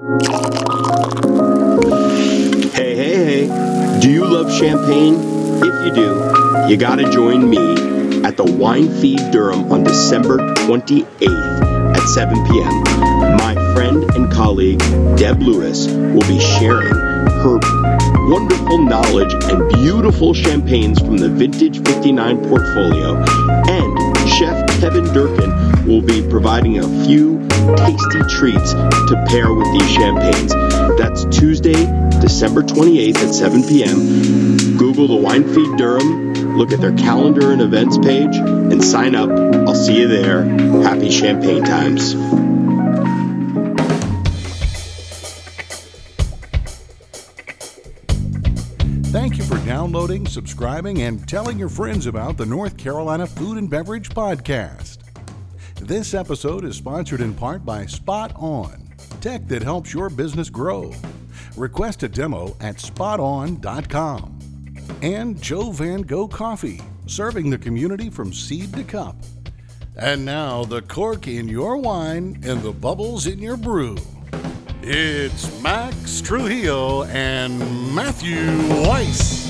Hey, hey, hey. Do you love champagne? If you do, you gotta join me at the Wine Feed Durham on December 28th at 7 p.m. My friend and colleague Deb Lewis will be sharing her wonderful knowledge and beautiful champagnes from the Vintage 59 portfolio, and Chef Kevin Durkin will be providing a few tasty treats to pair with these champagnes. That's Tuesday, December 28th at 7 p.m. Google the Wine Feed Durham, look at their calendar and events page, and sign up. I'll see you there. Happy champagne times. Thank you for downloading, subscribing, and telling your friends about the North Carolina Food and Beverage Podcast. This episode is sponsored in part by Spot On, tech that helps your business grow. Request a demo at spoton.com. And Joe Van Gogh Coffee, serving the community from seed to cup. And now, the cork in your wine and the bubbles in your brew. It's Max Trujillo and Matthew Weiss.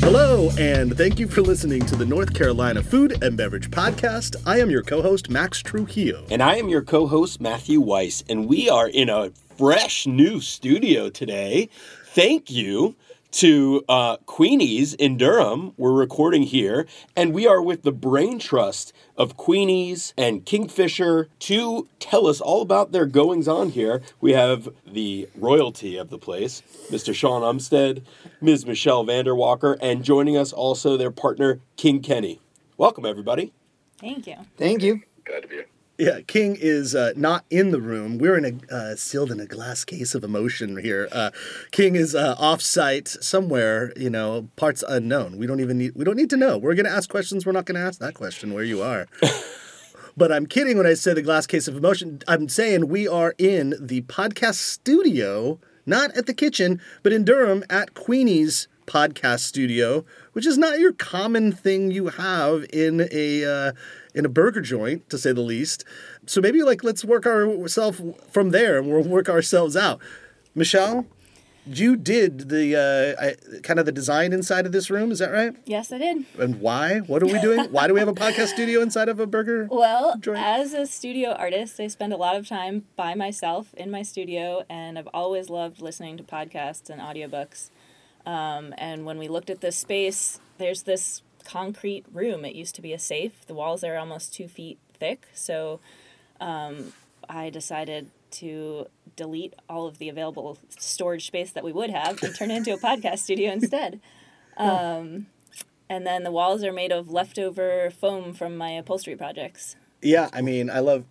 Hello, and thank you for listening to the North Carolina Food and Beverage Podcast. I am your co host, Max Trujillo. And I am your co host, Matthew Weiss, and we are in a fresh new studio today. Thank you to uh, Queenie's in Durham. We're recording here, and we are with the brain trust of Queenie's and Kingfisher to tell us all about their goings on here. We have the royalty of the place, Mr. Sean Umstead, Ms. Michelle Vanderwalker, and joining us also their partner, King Kenny. Welcome, everybody. Thank you. Thank you. Glad to be here. Yeah, King is uh, not in the room. We're in a uh, sealed in a glass case of emotion here. Uh, King is uh, off site somewhere, you know, parts unknown. We don't even need we don't need to know. We're going to ask questions. We're not going to ask that question where you are. but I'm kidding when I say the glass case of emotion. I'm saying we are in the podcast studio, not at the kitchen, but in Durham at Queenie's podcast studio, which is not your common thing you have in a uh, in a burger joint, to say the least. So maybe like let's work ourselves from there, and we'll work ourselves out. Michelle, you did the uh, I, kind of the design inside of this room. Is that right? Yes, I did. And why? What are we doing? why do we have a podcast studio inside of a burger? Well, joint? as a studio artist, I spend a lot of time by myself in my studio, and I've always loved listening to podcasts and audiobooks. Um, and when we looked at this space, there's this concrete room. It used to be a safe. The walls are almost two feet thick. So um, I decided to delete all of the available storage space that we would have and turn it into a podcast studio instead. Um, and then the walls are made of leftover foam from my upholstery projects. Yeah, I mean, I love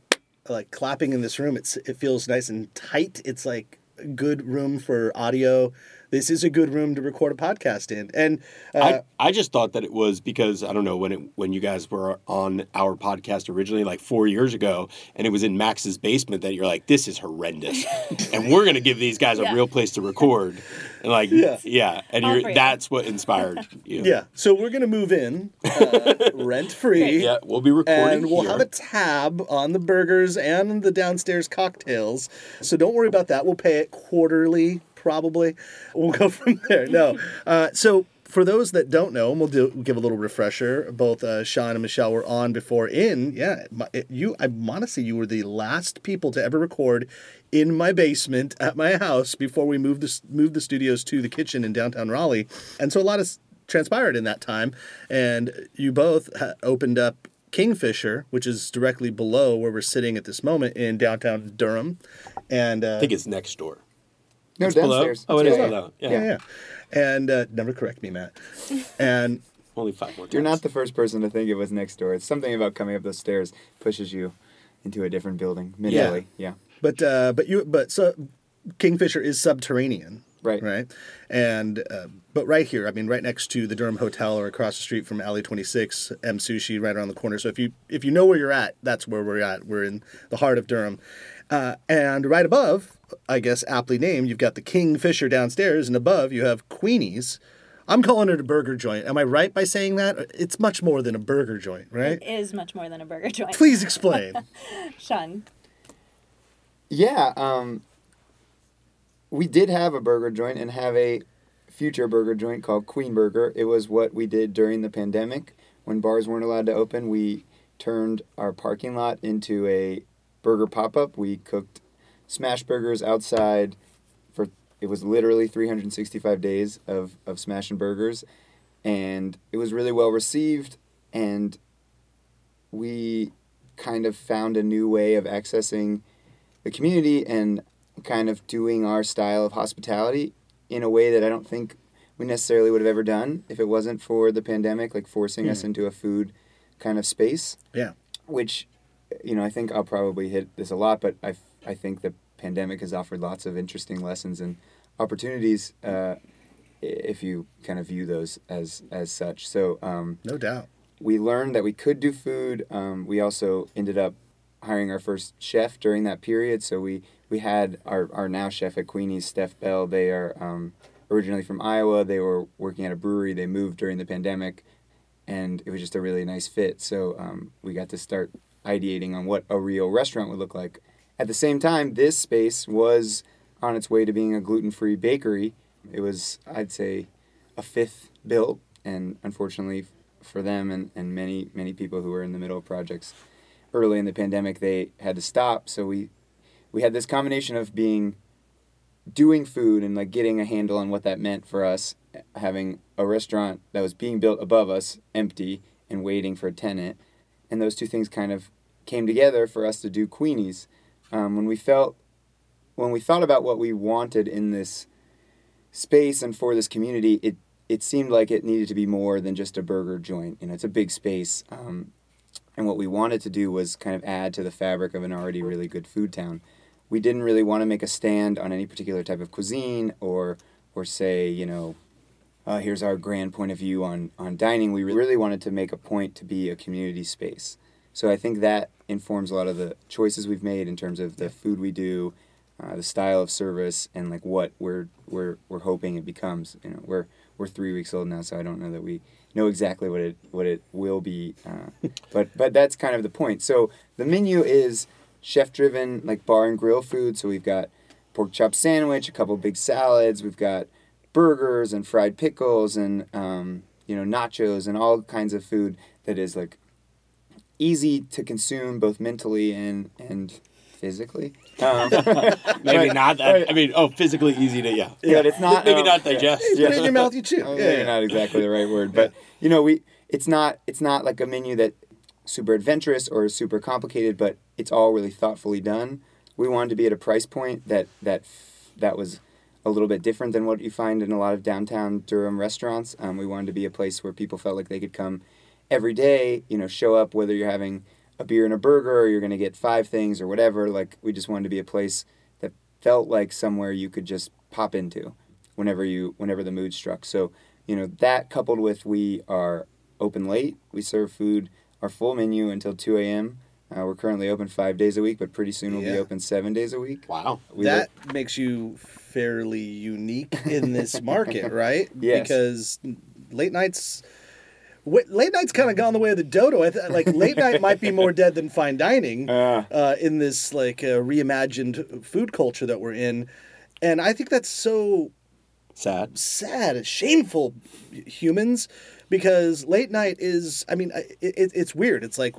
like clapping in this room. It's it feels nice and tight. It's like good room for audio. This is a good room to record a podcast in. And uh, I, I just thought that it was because I don't know when it when you guys were on our podcast originally, like four years ago, and it was in Max's basement that you're like, this is horrendous, and we're gonna give these guys a real place to record, and like Yeah. yeah, and All you're free. that's what inspired you. yeah, so we're gonna move in uh, rent free. yeah, we'll be recording And we'll here. have a tab on the burgers and the downstairs cocktails. So don't worry about that. We'll pay it quarterly, probably. We'll go from there. No. Uh, so for those that don't know, and we'll do give a little refresher. Both uh, Sean and Michelle were on before. In yeah, it- you. I want to say you were the last people to ever record in my basement at my house before we moved the moved the studios to the kitchen in downtown Raleigh. And so a lot has transpired in that time. And you both ha- opened up Kingfisher, which is directly below where we're sitting at this moment in downtown Durham. And uh, I think it's next door. No, It's below? Oh, it is Yeah, yeah. below. Yeah. yeah, yeah. And uh, never correct me, Matt. And Only five more. You're not the first person to think it was next door. It's something about coming up those stairs pushes you into a different building mentally. Yeah. but uh, but you but so Kingfisher is subterranean. Right. Right. And uh, but right here, I mean, right next to the Durham Hotel or across the street from Alley Twenty Six, M Sushi, right around the corner. So if you if you know where you're at, that's where we're at. We're in the heart of Durham, uh, and right above, I guess aptly named, you've got the Kingfisher downstairs, and above you have Queenie's. I'm calling it a burger joint. Am I right by saying that? It's much more than a burger joint, right? It is much more than a burger joint. Please explain. Sean. Yeah. Um, we did have a burger joint and have a future burger joint called Queen Burger. It was what we did during the pandemic when bars weren't allowed to open. We turned our parking lot into a burger pop up. We cooked smash burgers outside for it was literally 365 days of, of smashing burgers and it was really well received and we kind of found a new way of accessing the community and kind of doing our style of hospitality in a way that I don't think we necessarily would have ever done if it wasn't for the pandemic, like forcing us mm. into a food kind of space. Yeah. Which, you know, I think I'll probably hit this a lot, but I, I think the pandemic has offered lots of interesting lessons and opportunities uh, if you kind of view those as as such. So um, No doubt. we learned that we could do food. Um, we also ended up hiring our first chef during that period. So we, we had our, our now chef at Queenie's, Steph Bell. They are um, originally from Iowa. They were working at a brewery. They moved during the pandemic, and it was just a really nice fit. So um, we got to start ideating on what a real restaurant would look like. At the same time, this space was on its way to being a gluten free bakery. It was, I'd say, a fifth built, and unfortunately for them and, and many, many people who were in the middle of projects early in the pandemic, they had to stop. So we, we had this combination of being doing food and like getting a handle on what that meant for us having a restaurant that was being built above us empty and waiting for a tenant and those two things kind of came together for us to do queenies um, when we felt when we thought about what we wanted in this space and for this community it it seemed like it needed to be more than just a burger joint. You know it's a big space um, and what we wanted to do was kind of add to the fabric of an already really good food town. We didn't really want to make a stand on any particular type of cuisine or or say you know uh, here's our grand point of view on on dining. We really wanted to make a point to be a community space so i think that informs a lot of the choices we've made in terms of the food we do uh, the style of service and like what we're we're we're hoping it becomes. You know we're we're three weeks old now so i don't know that we know exactly what it what it will be uh, but but that's kind of the point. So the menu is chef driven like bar and grill food. So we've got pork chop sandwich a couple big salads we've got burgers and fried pickles and um, you know nachos and all kinds of food that is like easy to consume both mentally and and physically um, Maybe but- not that. I mean, oh, physically easy to yeah. yeah, but it's not Maybe um, not yeah. digest. You put it in your mouth, you chew. Oh, Yeah, maybe yeah. not exactly the right word, but you know, we it's not it's not like a menu that super adventurous or super complicated, but it's all really thoughtfully done. We wanted to be at a price point that that that was a little bit different than what you find in a lot of downtown Durham restaurants. Um, we wanted to be a place where people felt like they could come every day. You know, show up whether you're having a beer and a burger or you're going to get five things or whatever. Like we just wanted to be a place that felt like somewhere you could just pop into whenever you whenever the mood struck. So you know that coupled with we are open late. We serve food our full menu until two a.m. Uh, we're currently open five days a week, but pretty soon we'll be open seven days a week. Wow. We that makes you fairly unique in this market, right? Yes. Because late nights, wait, late nights kind of gone the way of the dodo. I th- like late night might be more dead than fine dining Uh. uh, in this like uh, reimagined food culture that we're in, and I think that's so Sad. sad, shameful humans because late night is, I mean, I- it, it's weird. It's like,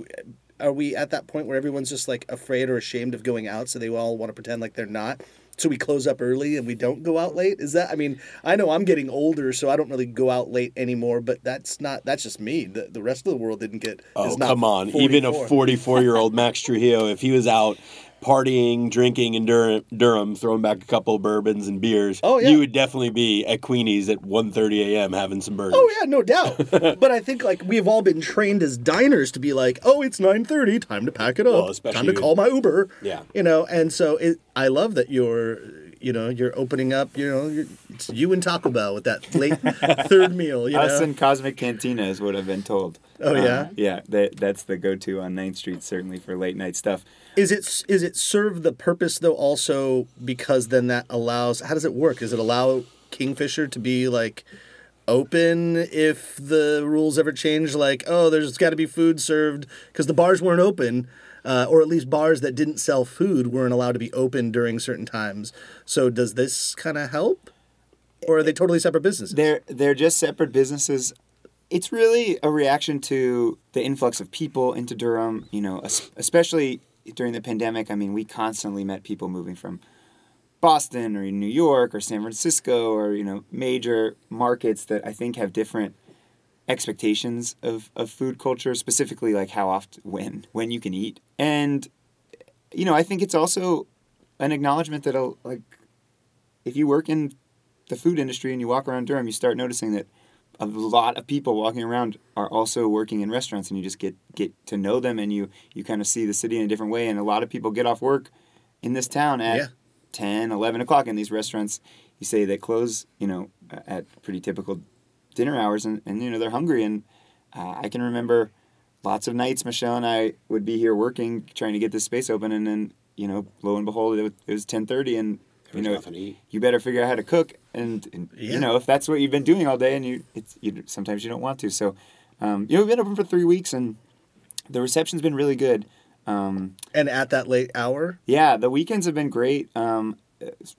are we at that point where everyone's just like afraid or ashamed of going out so they all want to pretend like they're not? So we close up early and we don't go out late? Is that, I mean, I know I'm getting older, so I don't really go out late anymore, but that's not, that's just me. The, the rest of the world didn't get, Oh, is not come on. Even a 44. 44 year old Max Trujillo, if he was out partying, drinking in Durham, Durham, throwing back a couple of bourbons and beers, Oh, yeah. you would definitely be at Queenie's at 1.30 a.m. having some burgers. Oh yeah, no doubt. but I think like we've all been trained as diners to be like, oh, it's nine thirty, time to pack it up, Well, especially time to call my Uber. Yeah. you know, and so it, I love that you're, you know, you're opening up. You know, you're, it's you and Taco Bell with that late third meal. You Us know, and Cosmic Cantina is what I've been told. Oh, Um, yeah? yeah. That that's the go-to on 9th Street certainly for late night stuff. is it is it serve the purpose though also because then that allows how does it work? Does it allow Kingfisher to be like open if the rules ever change? Like, oh, there's got to be food served because the bars weren't open. Uh, or at least bars that didn't sell food weren't allowed to be open during certain times. So does this kind of help, or are they totally separate businesses? They're they're just separate businesses. It's really a reaction to the influx of people into Durham. You know, especially during the pandemic. I mean, we constantly met people moving from Boston or New York or San Francisco or you know major markets that I think have different expectations of, of food culture, specifically like how often when when you can eat. And you know, I think it's also an acknowledgement that uh, like if you work in the food industry and you walk around Durham, you start noticing that a lot of people walking around are also working in restaurants and you just get get to know them and you you kind of see the city in a different way and a lot of people get off work in this town at Yeah. 10 11 o'clock in these restaurants you say they close you know at pretty typical dinner hours and, and you know they're hungry and uh, i can remember lots of nights michelle and i would be here working trying to get this space open and then you know lo and behold it was, it was 10.30 and you know nothing to eat. you better figure out how to cook and, and Yeah. you know if that's what you've been doing all day and you it's you sometimes you don't want to so um, you know we've been open for three weeks and the reception's been really good um, and at that late hour, yeah, the weekends have been great. Um,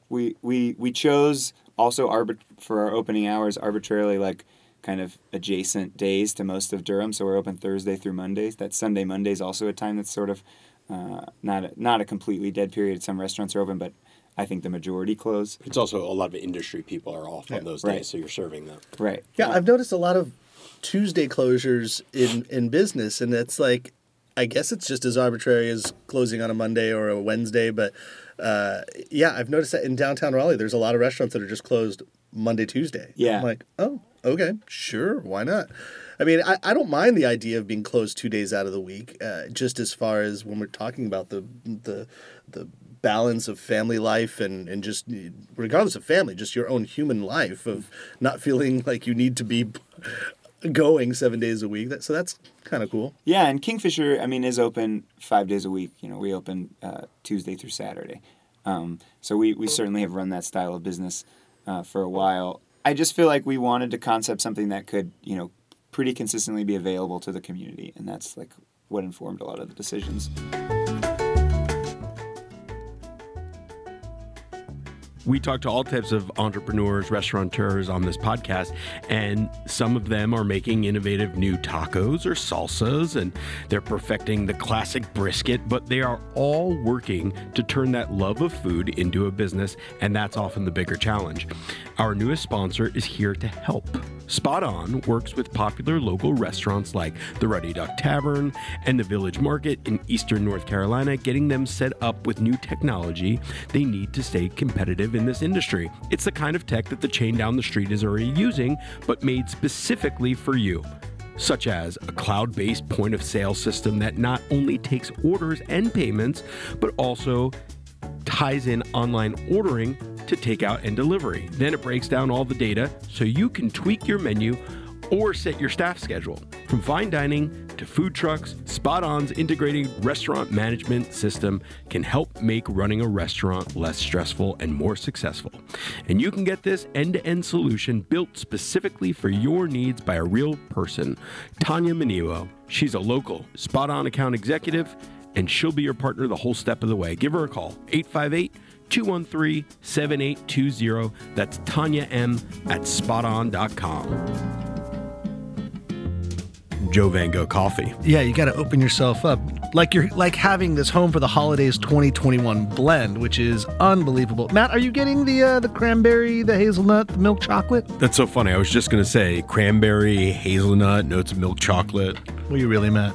we we we chose also arbit- for our opening hours arbitrarily like kind of adjacent days to most of Durham. So we're open Thursday through Mondays. That Sunday Monday is also a time that's sort of uh, not a, not a completely dead period. Some restaurants are open, but I think the majority close. It's also a lot of industry people are off on those days, right. so you're serving them. Right. Yeah, I've noticed a lot of Tuesday closures in in business, and it's like, I guess it's just as arbitrary as closing on a Monday or a Wednesday, but uh, yeah, I've noticed that in downtown Raleigh, there's a lot of restaurants that are just closed Monday, Tuesday. Yeah. I'm like, oh, okay, sure, why not? I mean, I, I don't mind the idea of being closed two days out of the week, uh, just as far as when we're talking about the the the balance of family life and, and just regardless of family, just your own human life of not feeling like you need to be going seven days a week. That, so that's kind of cool. Yeah, and Kingfisher, I mean, is open five days a week. You know, we open uh, Tuesday through Saturday. Um, so we, we certainly have run that style of business uh, for a while. I just feel like we wanted to concept something that could, you know, pretty consistently be available to the community, and that's like what informed a lot of the decisions. We talk to all types of entrepreneurs, restaurateurs on this podcast, and some of them are making innovative new tacos or salsas, and they're perfecting the classic brisket, but they are all working to turn that love of food into a business, and that's often the bigger challenge. Our newest sponsor is here to help. Spot On works with popular local restaurants like the Ruddy Duck Tavern and the Village Market in eastern North Carolina, getting them set up with new technology they need to stay competitive in this industry. It's the kind of tech that the chain down the street is already using, but made specifically for you. Such as a cloud based point of sale system that not only takes orders and payments, but also ties in online ordering to takeout and delivery. Then it breaks down all the data so you can tweak your menu or set your staff schedule. From fine dining to food trucks, Spot On's integrated restaurant management system can help make running a restaurant less stressful and more successful. And you can get this end to end solution built specifically for your needs by a real person, Tanya Maniwo. She's a local Spot On account executive and she'll be your partner the whole step of the way. Give her a call, 858 213 7820. That's Tanya M at spoton.com. Joe Van Gogh Coffee. Yeah, you got to open yourself up. Like you're like having this home for the holidays 2021 blend, which is unbelievable. Matt, are you getting the uh, the cranberry, the hazelnut, the milk chocolate? That's so funny. I was just going to say cranberry, hazelnut, notes of milk chocolate. Were you really, Matt?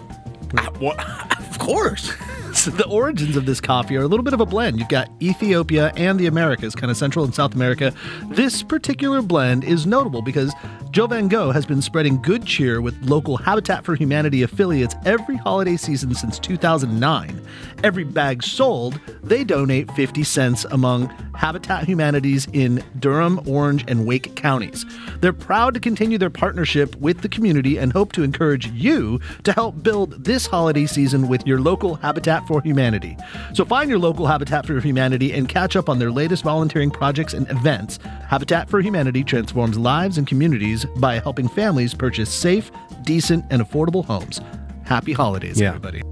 What? Of course. So the origins of this coffee are a little bit of a blend. You've got Ethiopia and the Americas, kind of Central and South America. This particular blend is notable because Joe Van Gogh has been spreading good cheer with local Habitat for Humanity affiliates every holiday season since 2009. Every bag sold, they donate 50 cents among Habitat Humanities in Durham, Orange, and Wake counties. They're proud to continue their partnership with the community and hope to encourage you to help build this holiday season with your local Habitat Habitat for Humanity. So find your local Habitat for Humanity and catch up on their latest volunteering projects and events. Habitat for Humanity transforms lives and communities by helping families purchase safe, decent, and affordable homes. Happy holidays, yeah. everybody.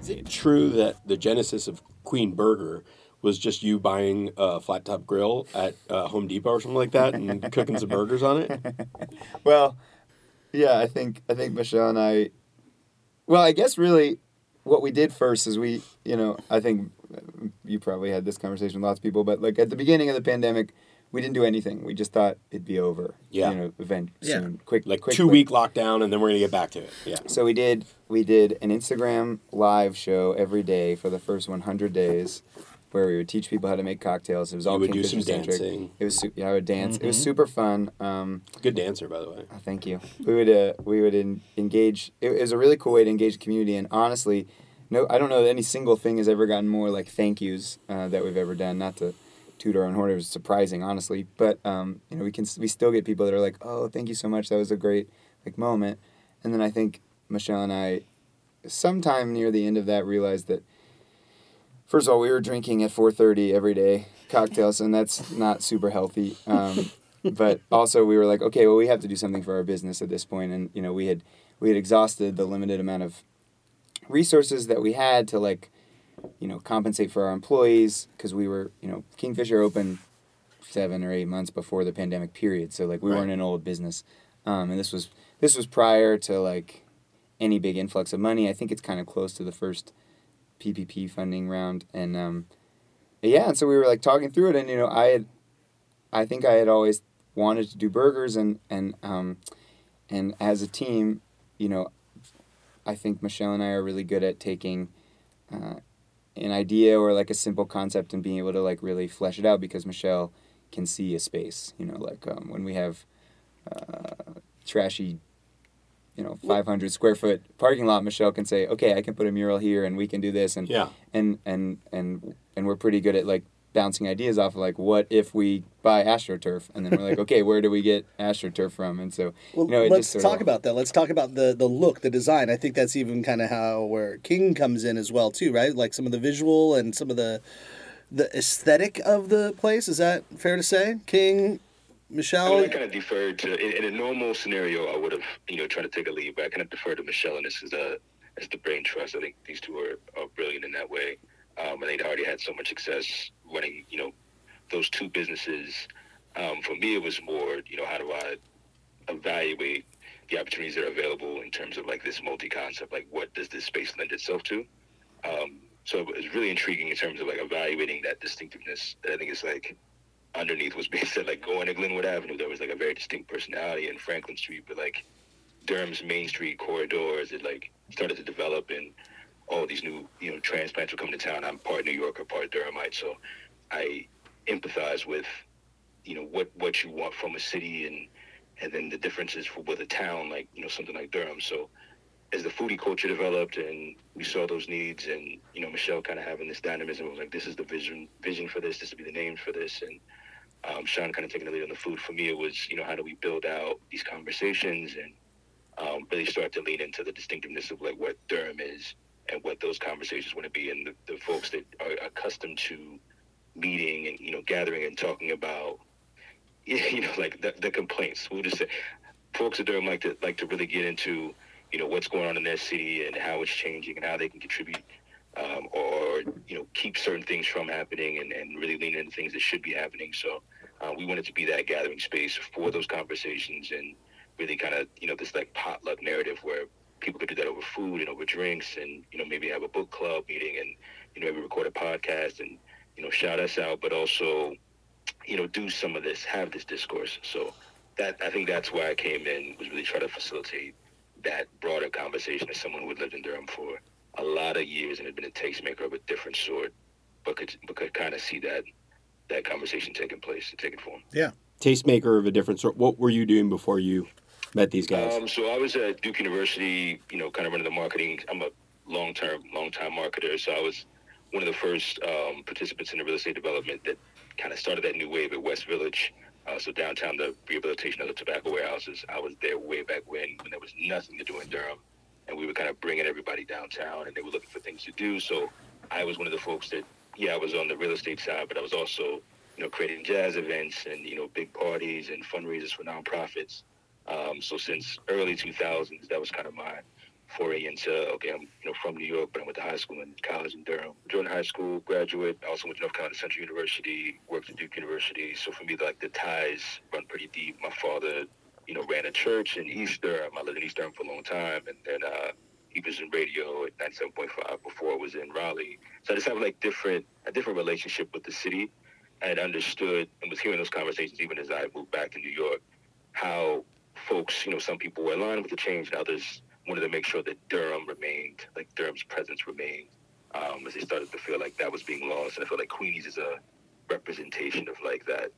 Is it true that the genesis of Queen Burger was just you buying a flat top grill at uh, Home Depot or something like that and cooking some burgers on it? Well, yeah, I think I think Michelle and I. Well, I guess really, what we did first is we, you know, I think you probably had this conversation with lots of people, but like at the beginning of the pandemic, we didn't do anything. We just thought it'd be over. Yeah. You know, event Yeah. soon, quick, Like quick, two quick. week lockdown, and then we're gonna get back to it. Yeah. So we did we did an Instagram live show every day for the first 100 days, where we would teach people how to make cocktails. It was all you would do some centric. dancing. It was su- yeah, I would dance. It was super fun. Um, Good dancer, by the way. Oh, thank you. We would uh, we would en- engage. It was a really cool way to engage the community, and honestly, no, I don't know that any single thing has ever gotten more like thank yous uh, that we've ever done. Not to toot our own horn, it was surprising, honestly, but um, you know, we can we still get people that are like, oh, thank you so much, that was a great like moment, and then I think Michelle and I, sometime near the end of that, realized that. First of all, we were drinking at four thirty every day cocktails, and that's not super healthy. Um, but also we were like, okay, well, we have to do something for our business at this point, and you know, we had we had exhausted the limited amount of resources that we had to like, you know, compensate for our employees because we were, you know, Kingfisher opened seven or eight months before the pandemic period, so like we Right. weren't an old business, um, and this was this was prior to like any big influx of money. I think it's kind of close to the first PPP funding round, and um, yeah, and so we were like talking through it, and you know, I had, I think I had always wanted to do burgers, and and um, and as a team, you know, I think Michelle and I are really good at taking. Uh, an idea or like a simple concept and being able to like really flesh it out because Michelle can see a space. You know, like um, when we have uh, trashy, you know, five hundred square foot parking lot, Michelle can say, "Okay, I can put a mural here, and we can do this." And Yeah. and and and and we're pretty good at like bouncing ideas off of like what if we buy astroturf and then we're like okay where do we get astroturf from and so Well, you know let's just talk of, about that. Let's talk about the the look, the design. I think that's even kind of how where King comes in as well too, right? Like some of the visual and some of the the aesthetic of the place. Is that fair to say? King, I, Michelle. mean, I kind of deferred to in, in a normal scenario. I would have you know tried to take a lead, but I kind of deferred to Michelle and this is a as the brain trust. I think these two are, are brilliant in that way. Um, and they'd already had so much success running you know those two businesses. Um, for me, it was more you know how do I evaluate the opportunities that are available in terms of like this multi concept, like what does this space lend itself to? Um, so it was really intriguing in terms of like evaluating that distinctiveness. That I think is like underneath was being said, like going to Glenwood Avenue, there was like a very distinct personality in Franklin Street, but like Durham's Main Street corridors, it like started to develop and all these new, you know, transplants were coming to town. I'm part New Yorker, part Durhamite, so I empathize with, you know, what what you want from a city and and then the differences for with a town like you know something like Durham. So as the foodie culture developed and we saw those needs and you know Michelle kind of having this dynamism was like this is the vision vision for this this would be the name for this and um, Sean kind of taking the lead on the food for me it was you know how do we build out these conversations and um, really start to lean into the distinctiveness of like what Durham is and what those conversations want to be and the, the folks that are accustomed to meeting and you know gathering and talking about you know like the, the complaints. We'll just say folks at Durham like to like to really get into you know what's going on in their city and how it's changing and how they can contribute um, or you know keep certain things from happening and, and really lean into things that should be happening. So uh, we wanted to be that gathering space for those conversations and really kind of you know this like potluck narrative where people could do that over food and over drinks and you know maybe have a book club meeting and you know maybe record a podcast and you know shout us out but also you know do some of this have this discourse. So that i think that's why i came in was really try to facilitate that broader conversation as someone who had lived in durham for a lot of years and had been a tastemaker of a different sort but could but could kind of see that that conversation taking place and taking form Yeah. Tastemaker of a different sort. What were you doing before you met these guys? Um, so I was at Duke University, you know, kind of running the marketing. I'm a long-term, long-time marketer, so I was one of the first um, participants in the real estate development that kind of started that new wave at West Village. Uh, so downtown, the rehabilitation of the tobacco warehouses. I was there way back when, when there was nothing to do in Durham, and we were kind of bringing everybody downtown, and they were looking for things to do. So I was one of the folks that, yeah, I was on the real estate side, but I was also, you know, creating jazz events and you know big parties and fundraisers for nonprofits. Um, so since early 2000s, that was kind of my foray into okay, I'm you know from New York, but I went to high school and college in Durham. During high school, graduate. I also went to North Carolina Central University, worked at Duke University. So for me, like the ties run pretty deep. My father, you know, ran a church in East Durham. I lived in East Durham for a long time, and then uh, he was in radio at 97.5 before I was in Raleigh. So I just have like different a different relationship with the city. I had understood and was hearing those conversations even as I moved back to New York, how folks, you know, some people were aligned with the change and others wanted to make sure that Durham remained, like Durham's presence remained, um, as they started to feel like that was being lost. And I feel like Queenie's is a representation of like that,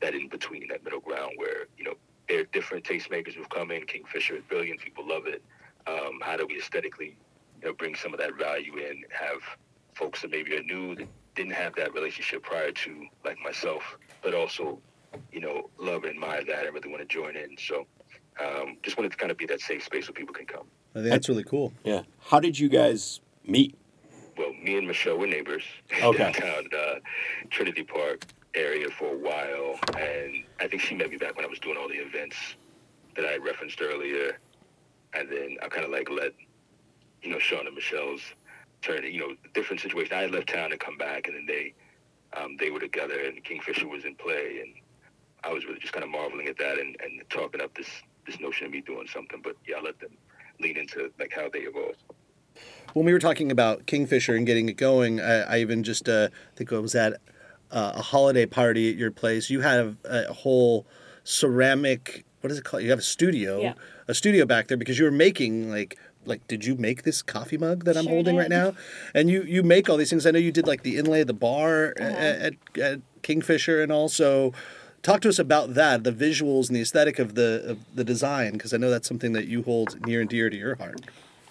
that in between, that middle ground where, you know, there are different tastemakers who've come in. Kingfisher is brilliant. People love it. Um, how do we aesthetically, you know, bring some of that value in, have folks that maybe are new that didn't have that relationship prior to, like myself, but also, you know, love and admire that and really want to join in. So um, just wanted to kind of be that safe space where people can come. I think that's really cool. Yeah. How did you guys meet? Well, me and Michelle were neighbors Okay. downtown uh, Trinity Park area for a while, and I think she met me back when I was doing all the events that I referenced earlier, and then I kind of like let you know Sean and Michelle's turn, you know, different situation. I had left town and come back, and then they um, they were together, and Kingfisher was in play, and I was really just kind of marveling at that and, and talking up this this notion of me doing something. But yeah, I let them lean into like how they evolved. When we were talking about Kingfisher and getting it going, I, I even just uh, think I was at uh, a holiday party at your place. You have a, whole ceramic. What is it called? You have a studio, Yeah. a studio back there because you were making like like did you make this coffee mug that I'm Sure holding right did. now? And you you make all these things. I know you did like the inlay of the bar Uh-huh. at, at Kingfisher and also talk to us about that, the visuals and the aesthetic of the of the design because I know that's something that you hold near and dear to your heart.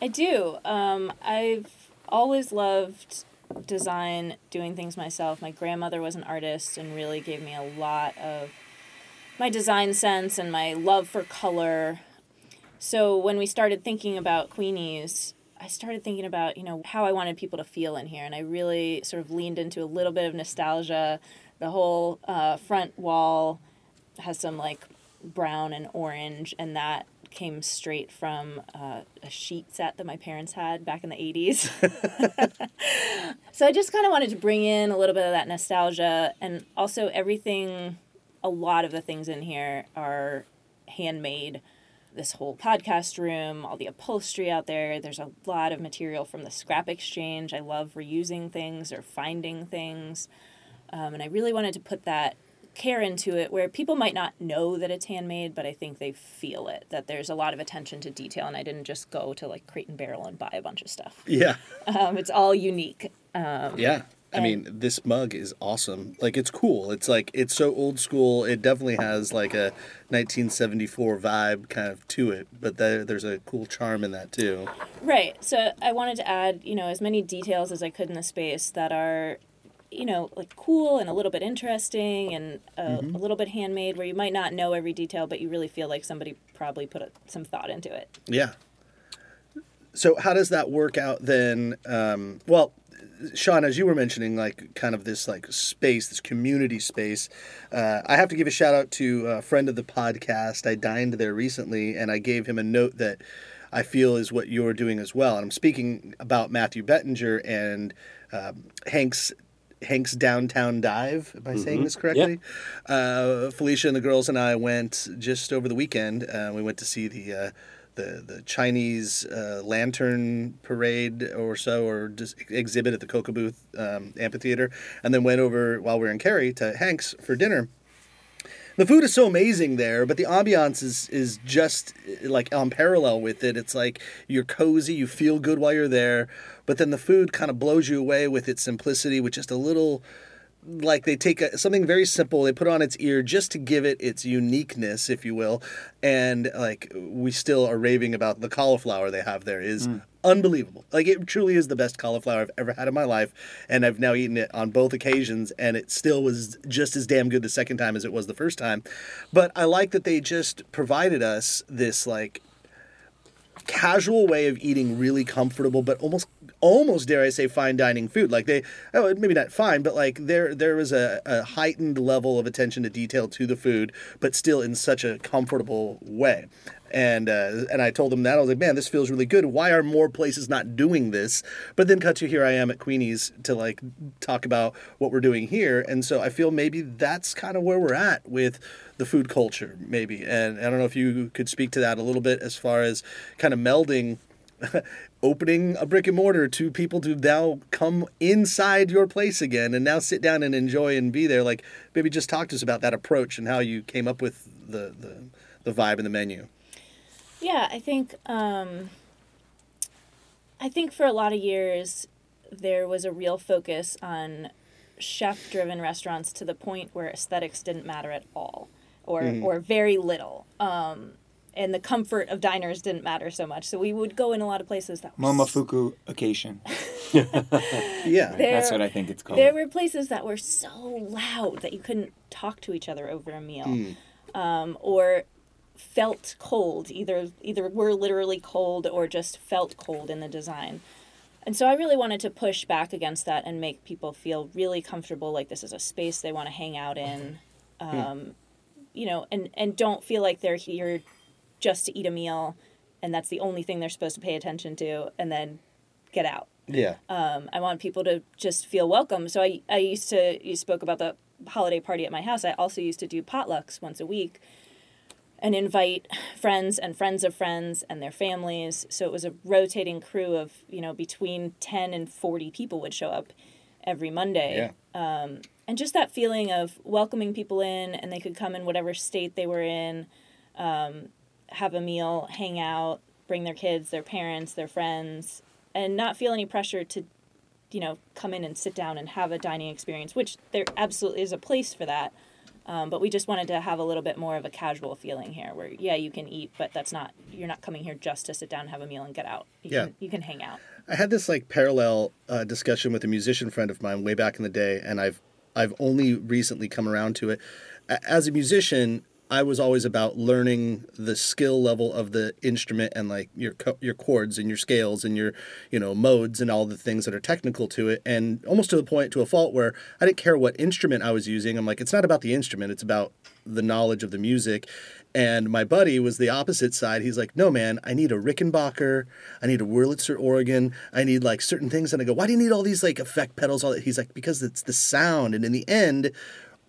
I do. Um, I've always loved design, doing things myself. My grandmother was an artist and really gave me a lot of my design sense and my love for color. So when we started thinking about Queenies, I started thinking about, you know, how I wanted people to feel in here. And I really sort of leaned into a little bit of nostalgia. The whole uh, front wall has some like brown and orange, and that came straight from uh, a sheet set that my parents had back in the 80s. so I just kind of wanted to bring in a little bit of that nostalgia, and also everything, a lot of the things in here are handmade. This whole podcast room, all the upholstery out there, there's a lot of material from the scrap exchange. I love reusing things or finding things. Um, and I really wanted to put that care into it where people might not know that it's handmade, but I think they feel it, that there's a lot of attention to detail. And I didn't just go to like Crate and Barrel and buy a bunch of stuff. Yeah. Um, it's all unique. Yeah. I mean, this mug is awesome. Like, it's cool. It's like, it's so old school. It definitely has like a 1974 vibe kind of to it, but there, there's a cool charm in that too. Right. So I wanted to add, you know, as many details as I could in the space that are, you know, like cool and a little bit interesting and a, a little bit handmade where you might not know every detail, but you really feel like somebody probably put a, some thought into it. Yeah. So, how does that work out then? Um, well, Sean, as you were mentioning, like kind of this like space, this community space. Uh, I have to give a shout out to a friend of the podcast. I dined there recently, and I gave him a note that I feel is what you're doing as well. And I'm speaking about Matthew Bettinger and um, Hank's Hank's Downtown Dive. Am I saying this correctly? Uh, Felicia and the girls and I went just over the weekend. Uh, we went to see the. Uh, the, the Chinese uh, lantern parade or so, or just exhibit at the Koka Booth um, amphitheater, and then went over while we were in Cary to Hank's for dinner. The food is so amazing there, but the ambiance is is just like on parallel with it. It's like you're cozy, you feel good while you're there, but then the food kind of blows you away with its simplicity, with just a little like they take a, something very simple, they put it on its ear just to give it its uniqueness, if you will, and like we still are raving about the cauliflower they have there is mm. unbelievable. Like it truly is the best cauliflower I've ever had in my life, and I've now eaten it on both occasions, and it still was just as damn good the second time as it was the first time. But I like that they just provided us this like casual way of eating really comfortable but almost almost dare I say fine dining food. Like they, oh, maybe not fine, but like there there was a, a heightened level of attention to detail to the food, but still in such a comfortable way. And uh, and I told them that I was like, man, this feels really good. Why are more places not doing this? But then cut to here I am at Queenie's to like talk about what we're doing here, and so I feel maybe that's kind of where we're at with the food culture, maybe. And I don't know if you could speak to that a little bit as far as kind of melding opening a brick and mortar to people to now come inside your place again and now sit down and enjoy and be there. Like maybe just talk to us about that approach and how you came up with the the, the vibe and the menu. Yeah, I think um, I think for a lot of years there was a real focus on chef-driven restaurants to the point where aesthetics didn't matter at all, or or very little. Um, and the comfort of diners didn't matter so much. So we would go in a lot of places that were Momofuku occasion. yeah There- That's what I think it's called. There were places that were so loud that you couldn't talk to each other over a meal, um, or felt cold. Either either were literally cold or just felt cold in the design. And so I really wanted to push back against that and make people feel really comfortable, like this is a space they want to hang out in, um, you know, and and don't feel like they're here just to eat a meal, and that's the only thing they're supposed to pay attention to, and then get out. yeah Um, I want people to just feel welcome. So I, I used to, you spoke about the holiday party at my house. I also used to do potlucks once a week and invite friends and friends of friends and their families. So it was a rotating crew of, you know, between 10 and 40 people would show up every Monday. Yeah. Um, and just that feeling of welcoming people in and they could come in whatever state they were in, um, have a meal, hang out, bring their kids, their parents, their friends, and not feel any pressure to, you know, come in and sit down and have a dining experience, which there absolutely is a place for that. Um, but we just wanted to have a little bit more of a casual feeling here, where yeah, you can eat, but that's not you're not coming here just to sit down, have a meal, and get out. You Yeah. can, you can hang out. I had this like parallel uh, discussion with a musician friend of mine way back in the day, and I've I've only recently come around to it. As a musician, I was always about learning the skill level of the instrument and like your your chords and your scales and your you know modes and all the things that are technical to it, and almost to the point to a fault where I didn't care what instrument I was using. I'm like, it's not about the instrument; it's about the knowledge of the music. And my buddy was the opposite side. He's like, no, man, I need a Rickenbacker. I need a Wurlitzer organ. I need like certain things. And I go, why do you need all these like effect pedals? All that? He's like, because it's the sound. And in the end,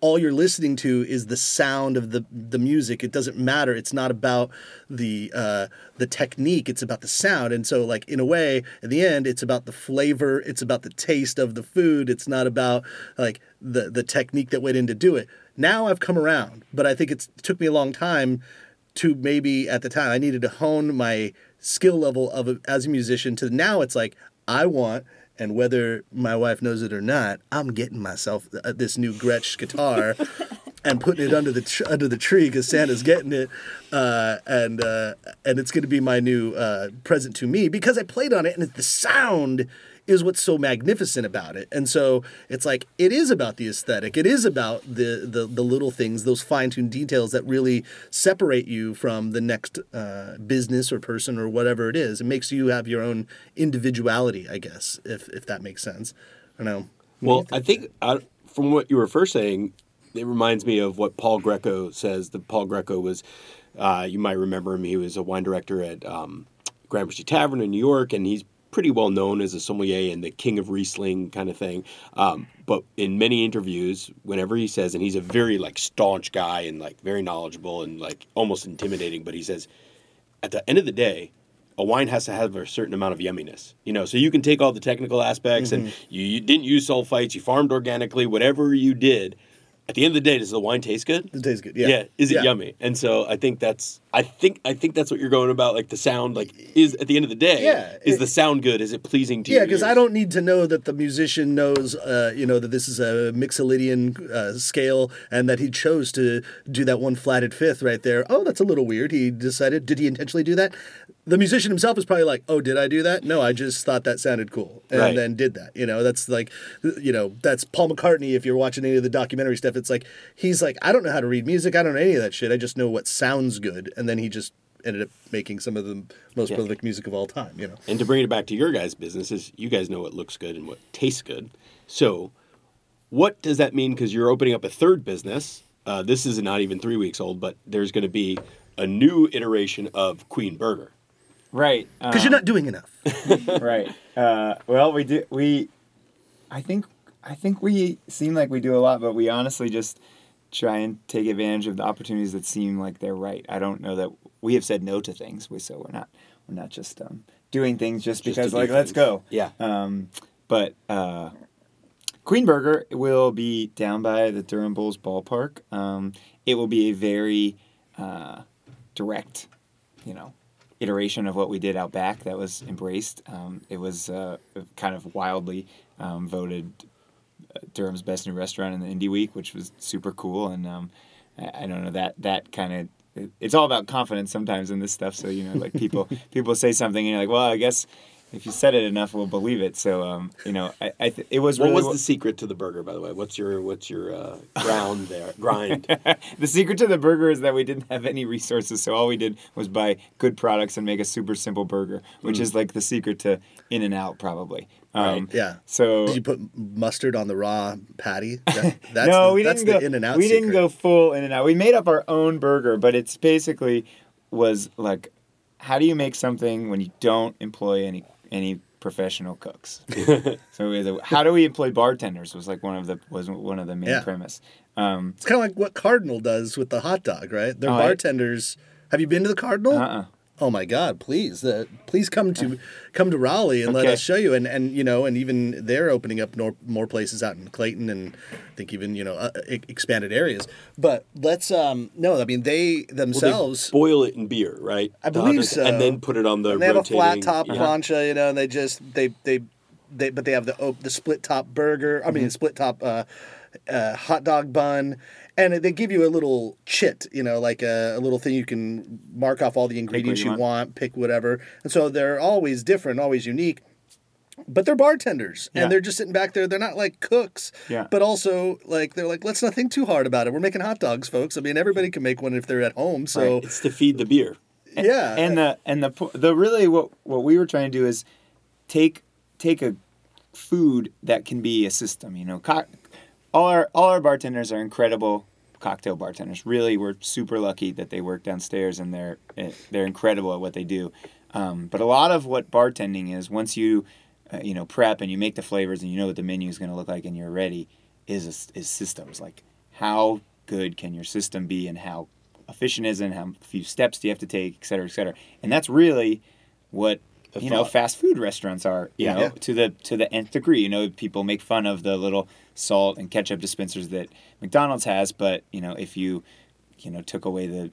all you're listening to is the sound of the the music. It doesn't matter. It's not about the uh, the technique. It's about the sound. And so, like in a way, in the end, it's about the flavor. It's about the taste of the food. It's not about like the the technique that went in to do it. Now I've come around, but I think it took me a long time to maybe at the time I needed to hone my skill level of as a musician to now it's like I want and whether my wife knows it or not, I'm getting myself uh, this new Gretsch guitar and putting it under the tr- under the tree because Santa's getting it, uh, and uh, and it's going to be my new uh, present to me because I played on it and it's the sound is what's so magnificent about it. And so it's like it is about the aesthetic. It is about the the, the little things, those fine tuned details that really separate you from the next uh, business or person or whatever it is. It makes you have your own individuality, I guess, if if that makes sense. I know. Well, I think uh, from what you were first saying, it reminds me of what Paul Grieco says. That Paul Grieco was, uh, you might remember him. He was a wine director at um, Gramercy Tavern in New York, and he's pretty well known as a sommelier and the king of Riesling kind of thing. Um, but in many interviews, whenever he says, and he's a very like staunch guy and like very knowledgeable and like almost intimidating, but he says, at the end of the day, a wine has to have a certain amount of yumminess, you know. So you can take all the technical aspects, and you, you didn't use sulfites, you farmed organically, whatever you did. At the end of the day, does the wine taste good? It tastes good. Yeah. Is it Yeah. yummy? And so I think that's I think I think that's what you're going about. Like the sound, like is at the end of the day, Yeah, is it- the sound good? Is it pleasing to you? Yeah, because I don't need to know that the musician knows, uh, you know, that this is a Mixolydian uh, scale and that he chose to do that one flatted fifth right there. Oh, that's a little weird. He decided, did he intentionally do that? The musician himself is probably like, oh, did I do that? No, I just thought that sounded cool and Right. then did that. You know, that's like, you know, that's Paul McCartney. If you're watching any of the documentary stuff, it's like, he's like, I don't know how to read music. I don't know any of that shit. I just know what sounds good. And then he just ended up making some of the most Yeah. prolific music of all time. You know. And to bring it back to your guys' businesses, you guys know what looks good and what tastes good. So, what does that mean? Because you're opening up a third business. Uh, this is not even three weeks old, but there's going to be a new iteration of Queen Burger. Right. Because you're not doing enough. right. Uh, well, we do. We, I think, I think we seem like we do a lot, but we honestly just try and take advantage of the opportunities that seem like they're right. I don't know that we have said no to things. We so we're not we're not just um, doing things just, Just because like let's things. go. Yeah. Um, but uh, Queen Burger will be down by the Durham Bulls ballpark. Um, it will be a very uh, direct, you know, iteration of what we did out back that was embraced. Um, it was uh, kind of wildly um, voted Durham's best new restaurant in the Indy Week, which was super cool. And um, I, I don't know that that kind of it, it's all about confidence sometimes in this stuff. So you know, like people people say something and you're like, well, I guess. If you said it enough, we'll believe it. So, um, you know, I, I th- it was What really was what- the secret to the burger, by the way? What's your what's your uh, ground there? Grind. the secret to the burger is that we didn't have any resources, so all we did was buy good products and make a super simple burger, which is like the secret to In and Out, probably. Um, Yeah. So Did you put mustard on the raw patty? That, that's no, the, we that's didn't the go. in and out. we didn't go full In and Out. We made up our own burger, but it's basically was like, how do you make something when you don't employ any any professional cooks? so how do we employ bartenders was like one of the was one of the main Yeah. premise. Um, It's kind of like what Cardinal does with the hot dog, right? They're Oh, I- bartenders. Have you been to the Cardinal? uh-uh. Oh my God! Please, uh, please come to come to Raleigh and let us show you. And and you know, and even they're opening up more, more places out in Clayton, and I think even you know uh, expanded areas. But let's um no, I mean they Well, themselves. they boil it in beer, right? I The believe so. And then put it on the and they have a flat top yeah. plancha, you know, and they just they they they but they have the the split top burger. I Mm-hmm. mean, split top uh, uh, hot dog bun, and they give you a little chit, you know, like a, a little thing you can mark off all the ingredients you you want. want. pick whatever, and so they're always different, always unique. But they're bartenders, Yeah. and they're just sitting back there. They're not like cooks, Yeah. but also like they're like, let's not think too hard about it. We're making hot dogs, folks. I mean, everybody can make one if they're at home. So It's to feed the beer. yeah, and the and the the really what what we were trying to do is take take a food that can be a system. You know, co- all our all our bartenders are incredible cocktail bartenders. Really, we're super lucky that they work downstairs and they're eh, they're incredible at what they do. Um, but a lot of what bartending is, once you uh, you know prep and you make the flavors and you know what the menu is going to look like and you're ready, is is systems like how good can your system be and how efficient is it and how few steps do you have to take, et cetera, et cetera. And that's really what you know fast food restaurants are. You Yeah. know, Yeah. to the to the nth degree. You know, people make fun of the little salt and ketchup dispensers that McDonald's has, but you know, if you you know took away the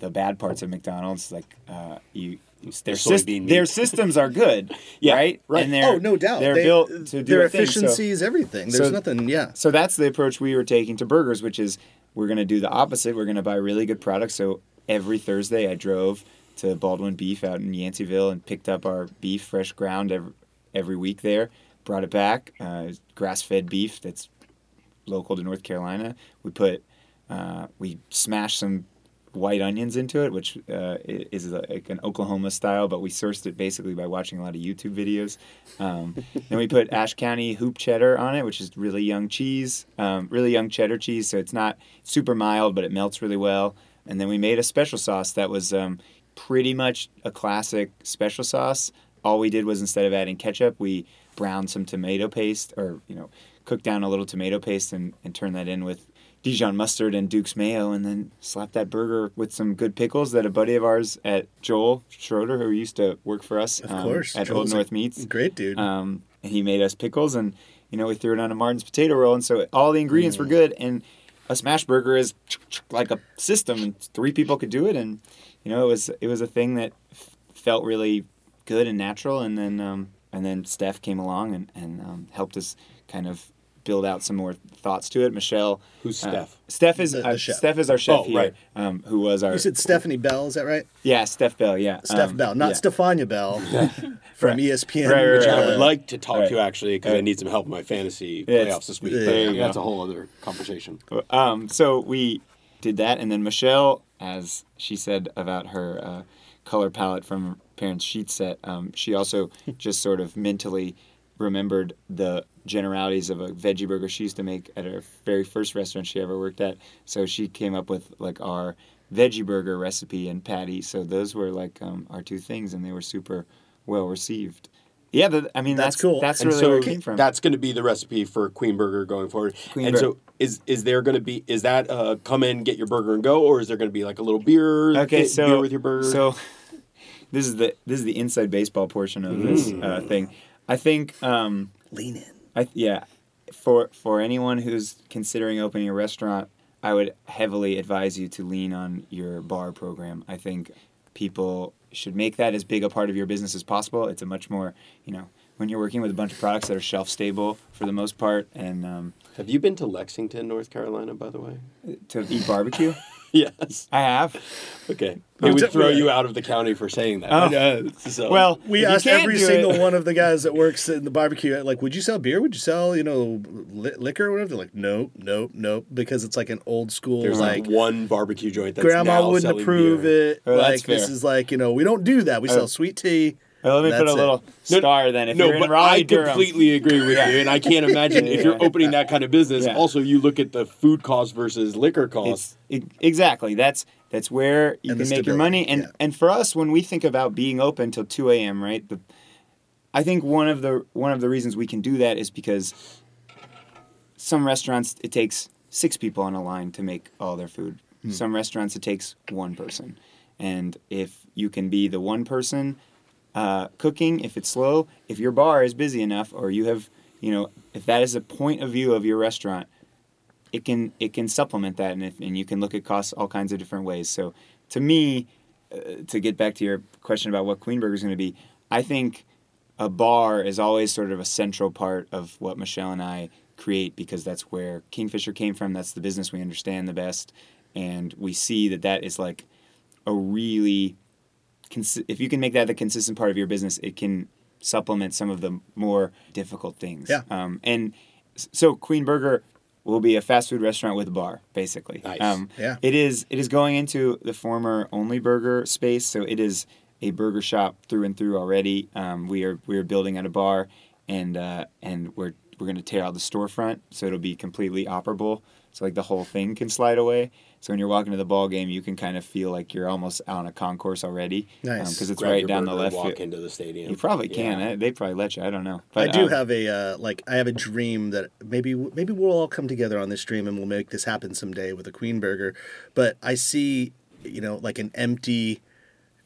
the bad parts of McDonald's, like uh, you. Their, syst- their systems are good, Yeah, right? right. And oh no doubt, They're They- built to do their a thing, so- efficiency is everything. There's so- nothing, yeah. so that's the approach we were taking to burgers, which is we're going to do the opposite. We're going to buy really good products. So every Thursday, I drove to Baldwin Beef out in Yanceyville and picked up our beef, fresh ground every, every week there. Brought it back, uh, grass-fed beef that's local to North Carolina. We put, uh, we smashed some white onions into it, which uh, is like an Oklahoma style, but we sourced it basically by watching a lot of YouTube videos. Um, then we put Ashe County hoop cheddar on it, which is really young cheese, um, really young cheddar cheese. So it's not super mild, but it melts really well. And then we made a special sauce that was um, pretty much a classic special sauce. All we did was instead of adding ketchup, we browned some tomato paste, or you know, cooked down a little tomato paste and, and turned that in with Dijon mustard and Duke's mayo, and then slapped that burger with some good pickles that a buddy of ours at Joel Schroeder, who used to work for us Of um, course, at Joel's Old North Meats, Great dude. um, and he made us pickles, and you know we threw it on a Martin's potato roll, and so all the ingredients were Mm. good, and a smash burger is like a system, and three people could do it, and you know it was it was a thing that f- felt really good and natural, and then um, and then Steph came along and and um, helped us kind of build out some more thoughts to it. Michelle, Who's uh, Steph? Steph is The- the uh, chef. Steph is our chef Oh, here, right. um, who was our you said Stephanie Bell, is that right? yeah Steph Bell, yeah Steph um, Bell, not yeah. Stephania Bell from E ESPN. Right, right, Which I would like to talk Right. to actually because I need some help in my fantasy Yeah, it's- playoffs this week. there but you that's a whole other conversation. Um, so we did that, and then Michelle, as she said about her uh, color palette from her parents' sheet set. Um, she also just sort of mentally remembered the generalities of a veggie burger she used to make at her very first restaurant she ever worked at. So she came up with like our veggie burger recipe and patty. So those were like um, our two things, and they were super well received. Yeah, but, I mean That's that's, cool. That's And really so where it came from. that's going to be the recipe for Queen Burger going forward. Queen and Bur- so is is there going to be is that uh, come in get your burger and go, or is there going to be like a little beer? okay, so beer with your burger. So this is the this is the inside baseball portion of this Mm. uh, thing. I think. Um, Lean in. I yeah, for for anyone who's considering opening a restaurant, I would heavily advise you to lean on your bar program. I think people should make that as big a part of your business as possible. It's a much more you know when you're working with a bunch of products that are shelf stable for the most part, and um, have you been to Lexington, North Carolina, by the way? to eat barbecue. yes. I have. Okay. Oh, They would throw you out of the county for saying that. Oh. So- Well, We asked every single it. one of the guys that works in the barbecue, like, would you sell beer? Would you sell, you know, li- liquor or whatever? They're like, nope, nope, nope, because it's like an old school, there's like, like one barbecue joint that's grandma now wouldn't approve beer. it. Oh, that's like, this is like, you know, we don't do that. We Oh. sell sweet tea. Well, let me put That's a it. little No, star then. If no, you're in but I Durham. completely agree with you, and I can't imagine if you're Yeah. opening that kind of business. Yeah. Also, you look at the food cost versus liquor cost. It's, e- exactly. That's that's where you And can make your money. And yeah. and for us, when we think about being open till two a.m., right? The, I think one of the one of the reasons we can do that is because some restaurants it takes six people on a line to make all their food. Hmm. Some restaurants it takes one person, and if you can be the one person uh, cooking, if it's slow, if your bar is busy enough, or you have, you know, if that is a point of view of your restaurant, it can it can supplement that, and if, and you can look at costs all kinds of different ways. So, to me, uh, to get back to your question about what Queen Burger is going to be, I think a bar is always sort of a central part of what Michelle and I create because that's where Kingfisher came from. That's the business we understand the best, and we see that that is like a really consi- if you can make that the consistent part of your business, it can supplement some of the more difficult things. Yeah. Um, and so Queen Burger will be a fast food restaurant with a bar, basically. Nice. Um, Yeah. It is. It is going into the former Only Burger space, so it is a burger shop through and through already. Um, we are we are building out a bar, and uh, and we're we're going to tear out the storefront, so it'll be completely operable. So like the whole thing can slide away. So when you're walking to the ball game, you can kind of feel like you're almost on a concourse already. Nice. Because it's Grab right down the left. Walk field. into the stadium. You probably can. Yeah. They probably let you. I don't know. I do um, have a uh, like I have a dream that maybe maybe we'll all come together on this dream and we'll make this happen someday with a Queen Burger. But I see, you know, like an empty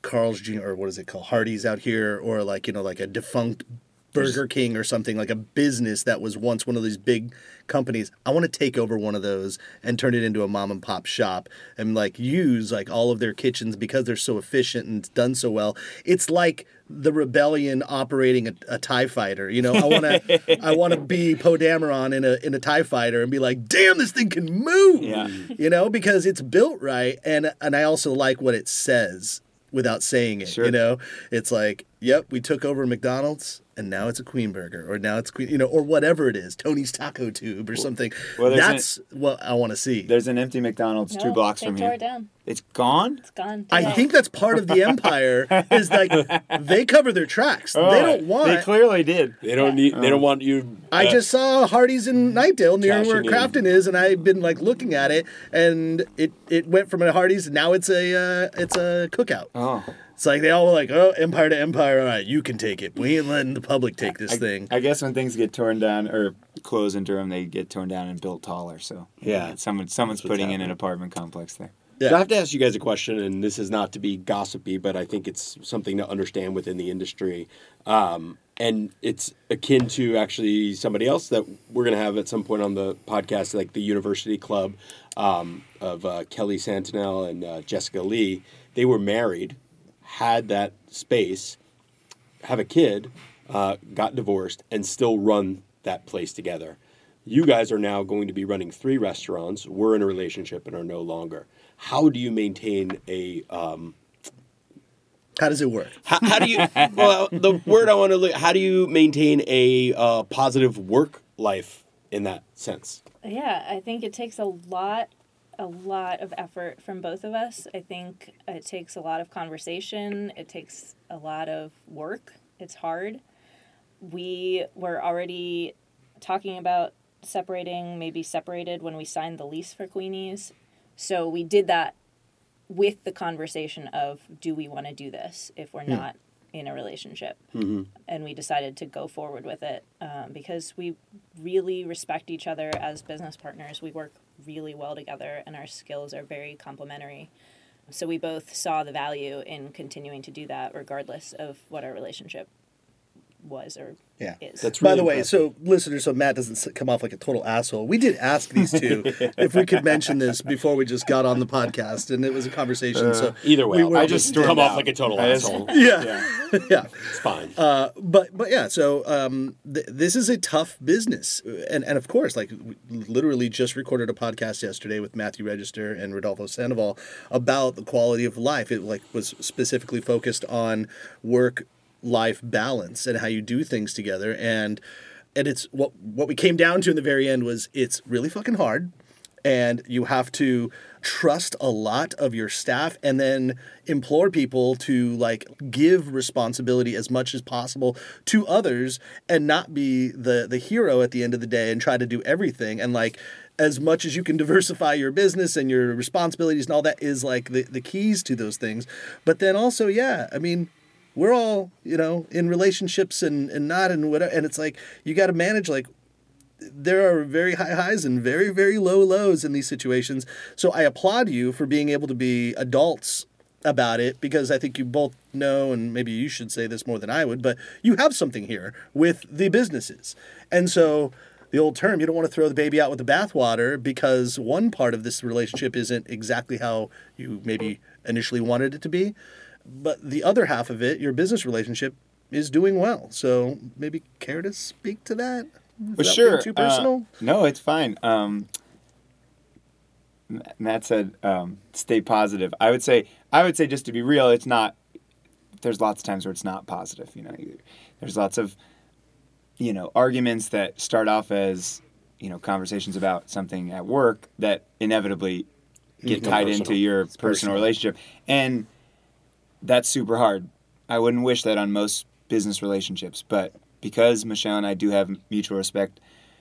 Carl's Jr. or what is it called, Hardee's out here, or like you know, like a defunct Burger King or something like a business that was once one of these big companies. I want to take over one of those and turn it into a mom and pop shop and like use like all of their kitchens because they're so efficient and done so well. It's like the rebellion operating a, a Tie Fighter. You know, I want to I want to be Poe Dameron in a in a Tie Fighter and be like, damn, this thing can move. Yeah. You know, because it's built right, and and I also like what it says without saying it. Sure. You know, it's like, yep, we took over McDonald's. And now it's a Queen Burger, or now it's Queen, you know, or whatever it is, Tony's Taco Tube, or something. well, there's That's what I want to see. There's an empty McDonald's two blocks they from tore here. it down. It's gone. It's gone. I today. think that's part of the empire. is like they cover their tracks. they don't want. They clearly did. They don't need. They don't want you. I uh, just saw Hardee's in Knightdale near where Cashing. Crafton is, and I've been like looking at it, and it it went from a Hardee's, now it's a uh, it's a cookout. Oh. It's like they all were like, oh, empire to empire. All right, you can take it. We ain't letting the public take this I, thing. I guess when things get torn down or close in Durham, they get torn down and built taller. So Yeah. someone someone's what's putting in an apartment complex there. Yeah. So I have to ask you guys a question, and this is not to be gossipy, but I think it's something to understand within the industry. Um, and it's akin to actually somebody else that we're going to have at some point on the podcast, like the University Club um, of uh, Kelly Santinel and uh, Jessica Lee. They were married, had that space, have a kid, uh, got divorced, and still run that place together. You guys are now going to be running three restaurants. We're in a relationship and are no longer. How do you maintain a? Um, How does it work? how, how do you? well, the word I want to look. How do you maintain a uh, positive work life in that sense? Yeah, I think it takes a lot a lot of effort from both of us. I think it takes a lot of conversation, it takes a lot of work. It's hard. We were already talking about separating, maybe separated when we signed the lease for Queenies. So we did that with the conversation of do we want to do this if we're not in a relationship? And we decided to go forward with it um, because we really respect each other as business partners. We work really well together and our skills are very complementary. So we both saw the value in continuing to do that regardless of what our relationship was or Yeah. is. That's really By really the way, impressive. so listeners, so Matt doesn't come off like a total asshole. We did ask these two if we could mention this before we just got on the podcast, and it was a conversation. so either way, we I'll were I able just come off like a total I just- asshole. yeah, yeah. It's fine. Uh, but but yeah, so um, th- this is a tough business, and and of course, like we literally just recorded a podcast yesterday with Matthew Register and Rodolfo Sandoval about the quality of life. It like was specifically focused on work life balance and how you do things together, and and it's what what we came down to in the very end was it's really fucking hard and you have to trust a lot of your staff and then implore people to like give responsibility as much as possible to others and not be the the hero at the end of the day and try to do everything. And like as much as you can diversify your business and your responsibilities and all that is like the, the keys to those things. But then also yeah i mean we're all you know in relationships and, and not and whatever and it's like you got to manage like there are very high highs and very very low lows in these situations. So i applaud you for being able to be adults about it because i think you both know and maybe you should say this more than i would but you have something here with the businesses. And so the old term you don't want to throw the baby out with the bathwater because one part of this relationship isn't exactly how you maybe initially wanted it to be but the other half of it your business relationship is doing well so maybe care to speak to that Well, sure. too personal? Uh, no, it's fine. Um, Matt said, um, "Stay positive." I would say, I would say, just to be real, it's not. There's lots of times where it's not positive. You know, there's lots of, you know, arguments that start off as, you know, conversations about something at work that inevitably get tied personal. into your personal, personal. relationship, and that's super hard. I wouldn't wish that on most business relationships, but because Michelle and I do have mutual respect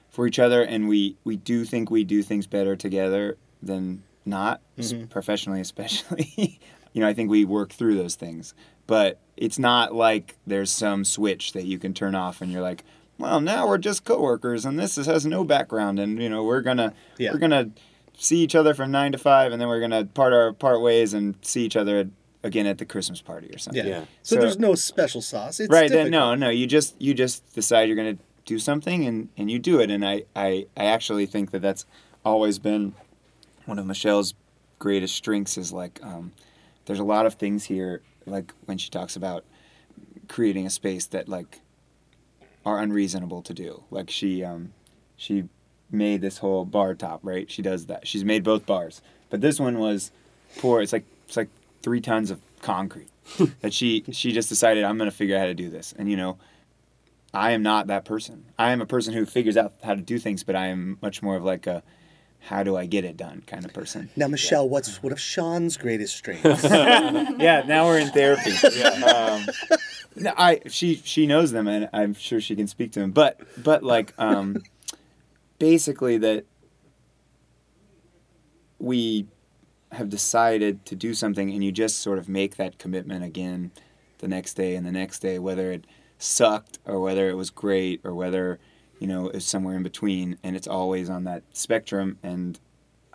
for each other, and we we do think we do things better together than not, s- mm-hmm. professionally especially. you know, I think we work through those things, but it's not like there's some switch that you can turn off, and you're like, well, now we're just coworkers, and this is, has no background, and you know, we're gonna Yeah. we're gonna see each other from nine to five, and then we're gonna part our part ways and see each other again at the Christmas party or something. Yeah. Yeah. So, So- there's no special sauce. It's right then difficult. no no you just you just decide you're going to do something and and you do it and I, I i actually think that that's always been one of michelle's greatest strengths is like um, there's a lot of things here like when she talks about creating a space that like are unreasonable to do like she um she made this whole bar top right she does that she's made both bars but this one was pour it's like it's like three tons of concrete that she she just decided I'm going to figure out how to do this. And you know, I am not that person. I am a person who figures out how to do things, but I am much more of like a how do I get it done kind of person. Now, Michelle, what's what of Sean's greatest strengths? yeah, now we're in therapy. um, no, I she she knows them, and I'm sure she can speak to them. But but like um, basically that we have decided to do something, and you just sort of make that commitment again the next day and the next day, whether it sucked or whether it was great or whether you know it's somewhere in between, and it's always on that spectrum. And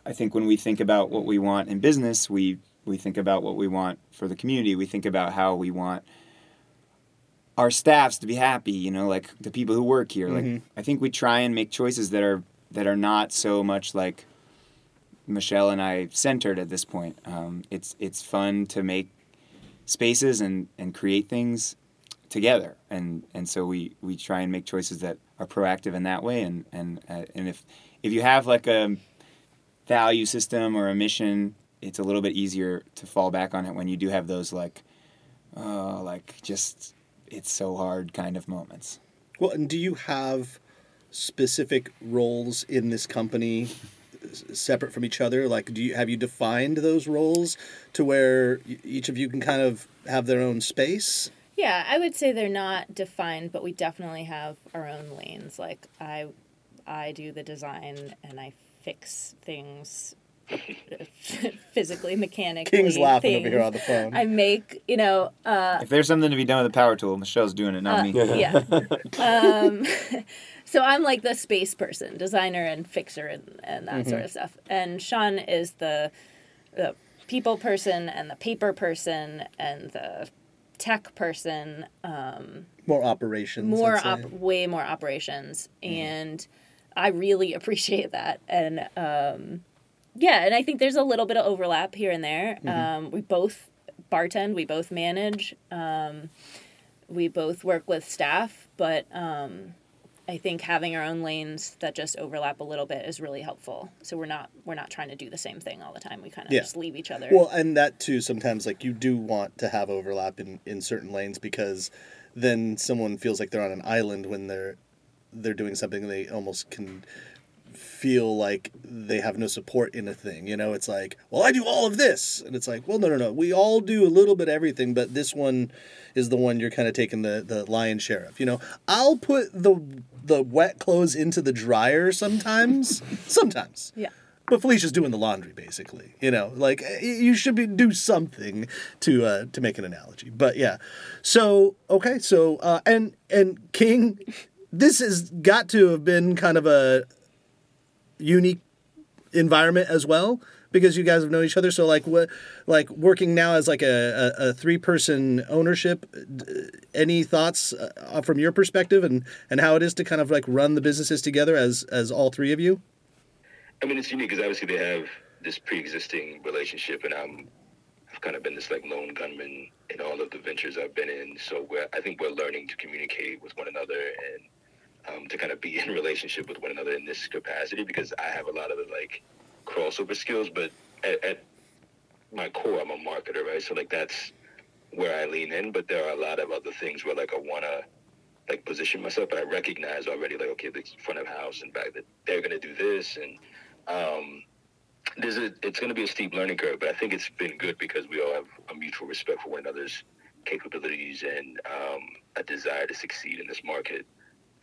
I think when we think about what we want in business, we we think about what we want for the community. We think about how we want our staffs to be happy. You know, like the people who work here. Like mm-hmm. I think we try and make choices that are that are not so much like Michelle and I centered at this point. Um, it's it's fun to make spaces and, and create things together, and and so we, we try and make choices that are proactive in that way. And and uh, and if if you have like a value system or a mission, it's a little bit easier to fall back on it when you do have those like, uh, like just it's so hard kind of moments. well, and do you have specific roles in this company separate from each other? Like, do you have you defined those roles to where each of you can kind of have their own space? Yeah, I would say they're not defined, but we definitely have our own lanes. Like I, I do the design and I fix things physically, mechanically. King's laughing over here on the phone. I make, you know, uh, If there's something to be done with a power tool, Michelle's doing it, not me. yeah. um, so I'm like the space person, designer and fixer and, and that sort of stuff. And Sean is the, the people person and the paper person and the tech person. Um, More operations. more op- way more operations and i really appreciate that and um, yeah and i think there's a little bit of overlap here and there um, we both bartend we both manage um, we both work with staff but um, i think having our own lanes that just overlap a little bit is really helpful. So we're not we're not trying to do the same thing all the time. We kind of Yeah. just leave each other. Well, and that too, sometimes like you do want to have overlap in, in certain lanes because then someone feels like they're on an island when they're they're doing something they almost can feel like they have no support in a thing. You know, it's like, well, I do all of this, and it's like, well, no, no, no, we all do a little bit of everything, but this one is the one you're kind of taking the the lion's share of. You know, I'll put the the wet clothes into the dryer sometimes, sometimes. yeah But Felicia's doing the laundry, basically. You know, like you should be do something to uh, to make an analogy. But yeah, so okay, so uh, and and King, this has got to have been kind of a unique environment as well because you guys have known each other. So like what, like working now as like a, a, a three person ownership. d- Any thoughts uh, from your perspective and and how it is to kind of like run the businesses together as as all three of you? I mean, it's unique because obviously they have this pre-existing relationship, and I'm, I've kind of been this like lone gunman in all of the ventures I've been in. So I think we're learning to communicate with one another and um, to kind of be in relationship with one another in this capacity because I have a lot of the like crossover skills, but at, at my core, I'm a marketer, right? So like that's where I lean in. But there are a lot of other things where like I wanna like position myself, but I recognize already like okay, the front of house and back that they're gonna do this, and um, there's a it's gonna be a steep learning curve. But I think it's been good because we all have a mutual respect for one another's capabilities and um, a desire to succeed in this market.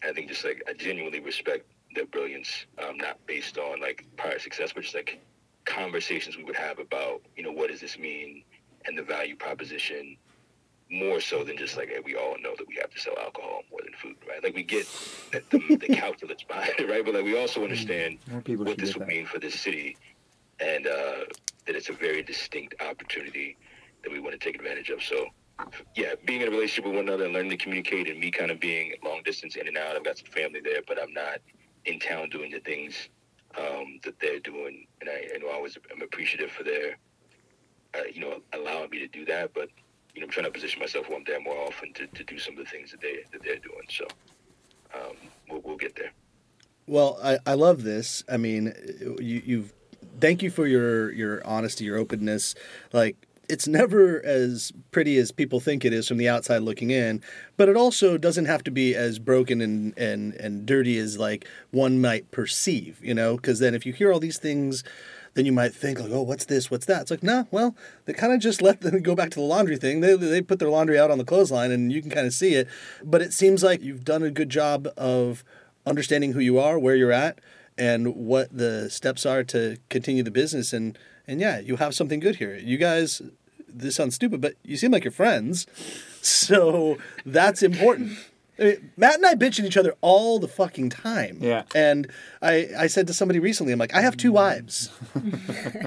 And I think just like I genuinely respect their brilliance, um, not based on like prior success, but just like conversations we would have about you know what does this mean and the value proposition more so than just like hey, we all know that we have to sell alcohol more than food, right? Like we get the, the, the calculus behind it, right? But like we also understand More people what this would mean for this city, and uh, that it's a very distinct opportunity that we want to take advantage of. So, yeah, being in a relationship with one another and learning to communicate, and me kind of being long distance in and out. I've got some family there, but I'm not in town doing the things um, that they're doing, and I, and I always am appreciative for their, uh, you know, allowing me to do that. But you know, I'm trying to position myself where I'm there more often to, to do some of the things that they that they're doing. So, um, we'll, we'll get there. Well, I, I love this. I mean, you, you've thank you for your your honesty, your openness. Like it's never as pretty as people think it is from the outside looking in, but it also doesn't have to be as broken and and and dirty as like one might perceive. You know, because then if you hear all these things. Then you might think like, oh, what's this? What's that? It's like, nah. Well, they kind of just let them go back to the laundry thing. They they put their laundry out on the clothesline, and you can kind of see it. But it seems like you've done a good job of understanding who you are, where you're at, and what the steps are to continue the business. And and yeah, you have something good here. You guys, this sounds stupid, but you seem like you're friends, so that's important. I mean, Matt and I bitch at each other all the fucking time. Yeah. And I, I said to somebody recently, I'm like, I have two wives.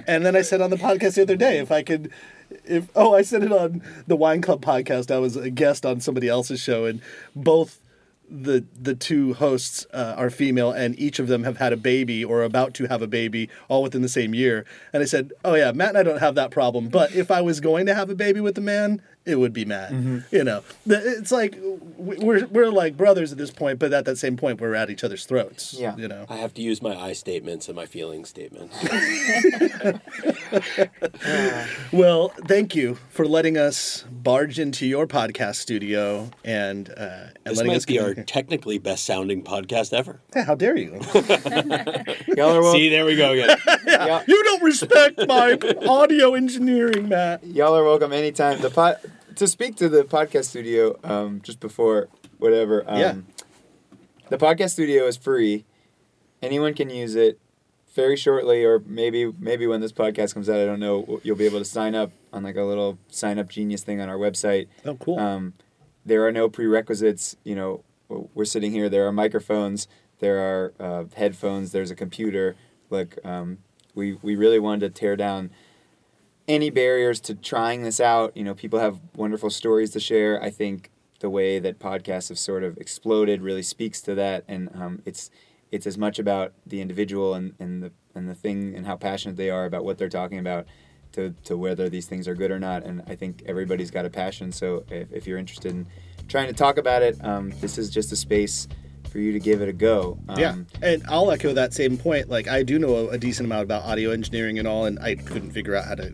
and then I said on the podcast the other day, if I could, if oh, I said it on the Wine Club podcast. I was a guest on somebody else's show, and both the the two hosts uh, are female, and each of them have had a baby or about to have a baby, all within the same year. And I said, oh yeah, Matt and I don't have that problem, but if I was going to have a baby with a man, it would be Matt. You know, it's like we- we're we're like brothers at this point, but at that same point, we're at each other's throats. Yeah. you know. I have to use my I statements and my feeling statements. Well, thank you for letting us barge into your podcast studio and uh, and This letting might us be our technically best sounding podcast ever. Yeah, how dare you? Y'all are, wel- See, there we go again. y'all, you don't respect my audio engineering, Matt. y'all are welcome anytime. The pod, to speak to the podcast studio, um, just before whatever. Um, Yeah. The podcast studio is free. Anyone can use it. Very shortly, or maybe maybe when this podcast comes out, I don't know. You'll be able to sign up on like a little sign up genius thing on our website. Oh, cool. Um, there are no prerequisites. You know, we're sitting here. There are microphones. There are uh, headphones. There's a computer. Look, um, we we really wanted to tear down any barriers to trying this out. You know, people have wonderful stories to share. I think the way that podcasts have sort of exploded really speaks to that, and um, it's it's as much about the individual and, and the and the thing and how passionate they are about what they're talking about to, to whether these things are good or not. And I think everybody's got a passion. So if, if you're interested in trying to talk about it, um, this is just a space for you to give it a go. Um, yeah, and I'll echo that same point. Like, I do know a, a decent amount about audio engineering and all, and I couldn't figure out how to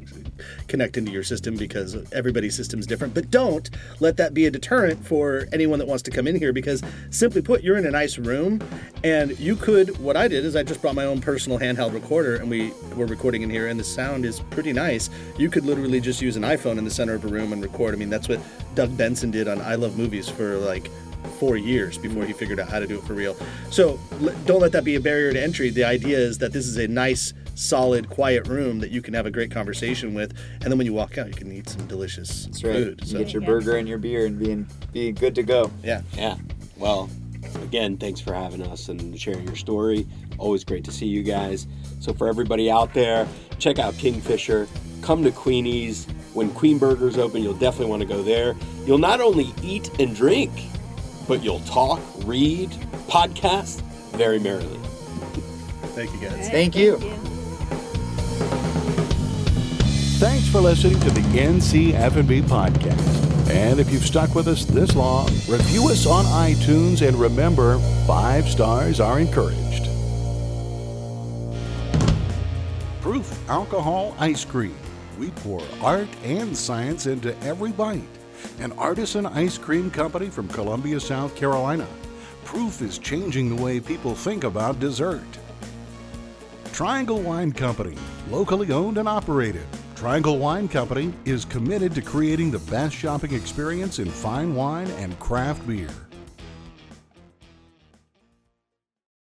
connect into your system because everybody's system is different. But don't let that be a deterrent for anyone that wants to come in here because, simply put, you're in a nice room, and you could. What I did is I just brought my own personal handheld recorder, and we were recording in here, and the sound is pretty nice. You could literally just use an iPhone in the center of a room and record. I mean, that's what Doug Benson did on I Love Movies for like four years before he figured out how to do it for real. So l- don't let that be a barrier to entry. The idea is that this is a nice, solid, quiet room that you can have a great conversation with, and then when you walk out, you can eat some delicious That's right. food. You So get your burger and your beer and being be good to go. yeah, Yeah. Well, again, thanks for having us and sharing your story. Always great to see you guys. So, for everybody out there, check out Kingfisher. Come to Queenie's. When Queen Burger's open, you'll definitely want to go there. You'll not only eat and drink, but you'll talk, read, podcast very merrily. thank you guys. Thank you. Thanks for listening to the NC F&B podcast. And if you've stuck with us this long, review us on iTunes and remember, five stars are encouraged. Proof Alcohol Ice Cream. We pour art and science into every bite. An artisan ice cream company from Columbia, South Carolina. Proof is changing the way people think about dessert. Triangle Wine Company, locally owned and operated. Triangle Wine Company is committed to creating the best shopping experience in fine wine and craft beer.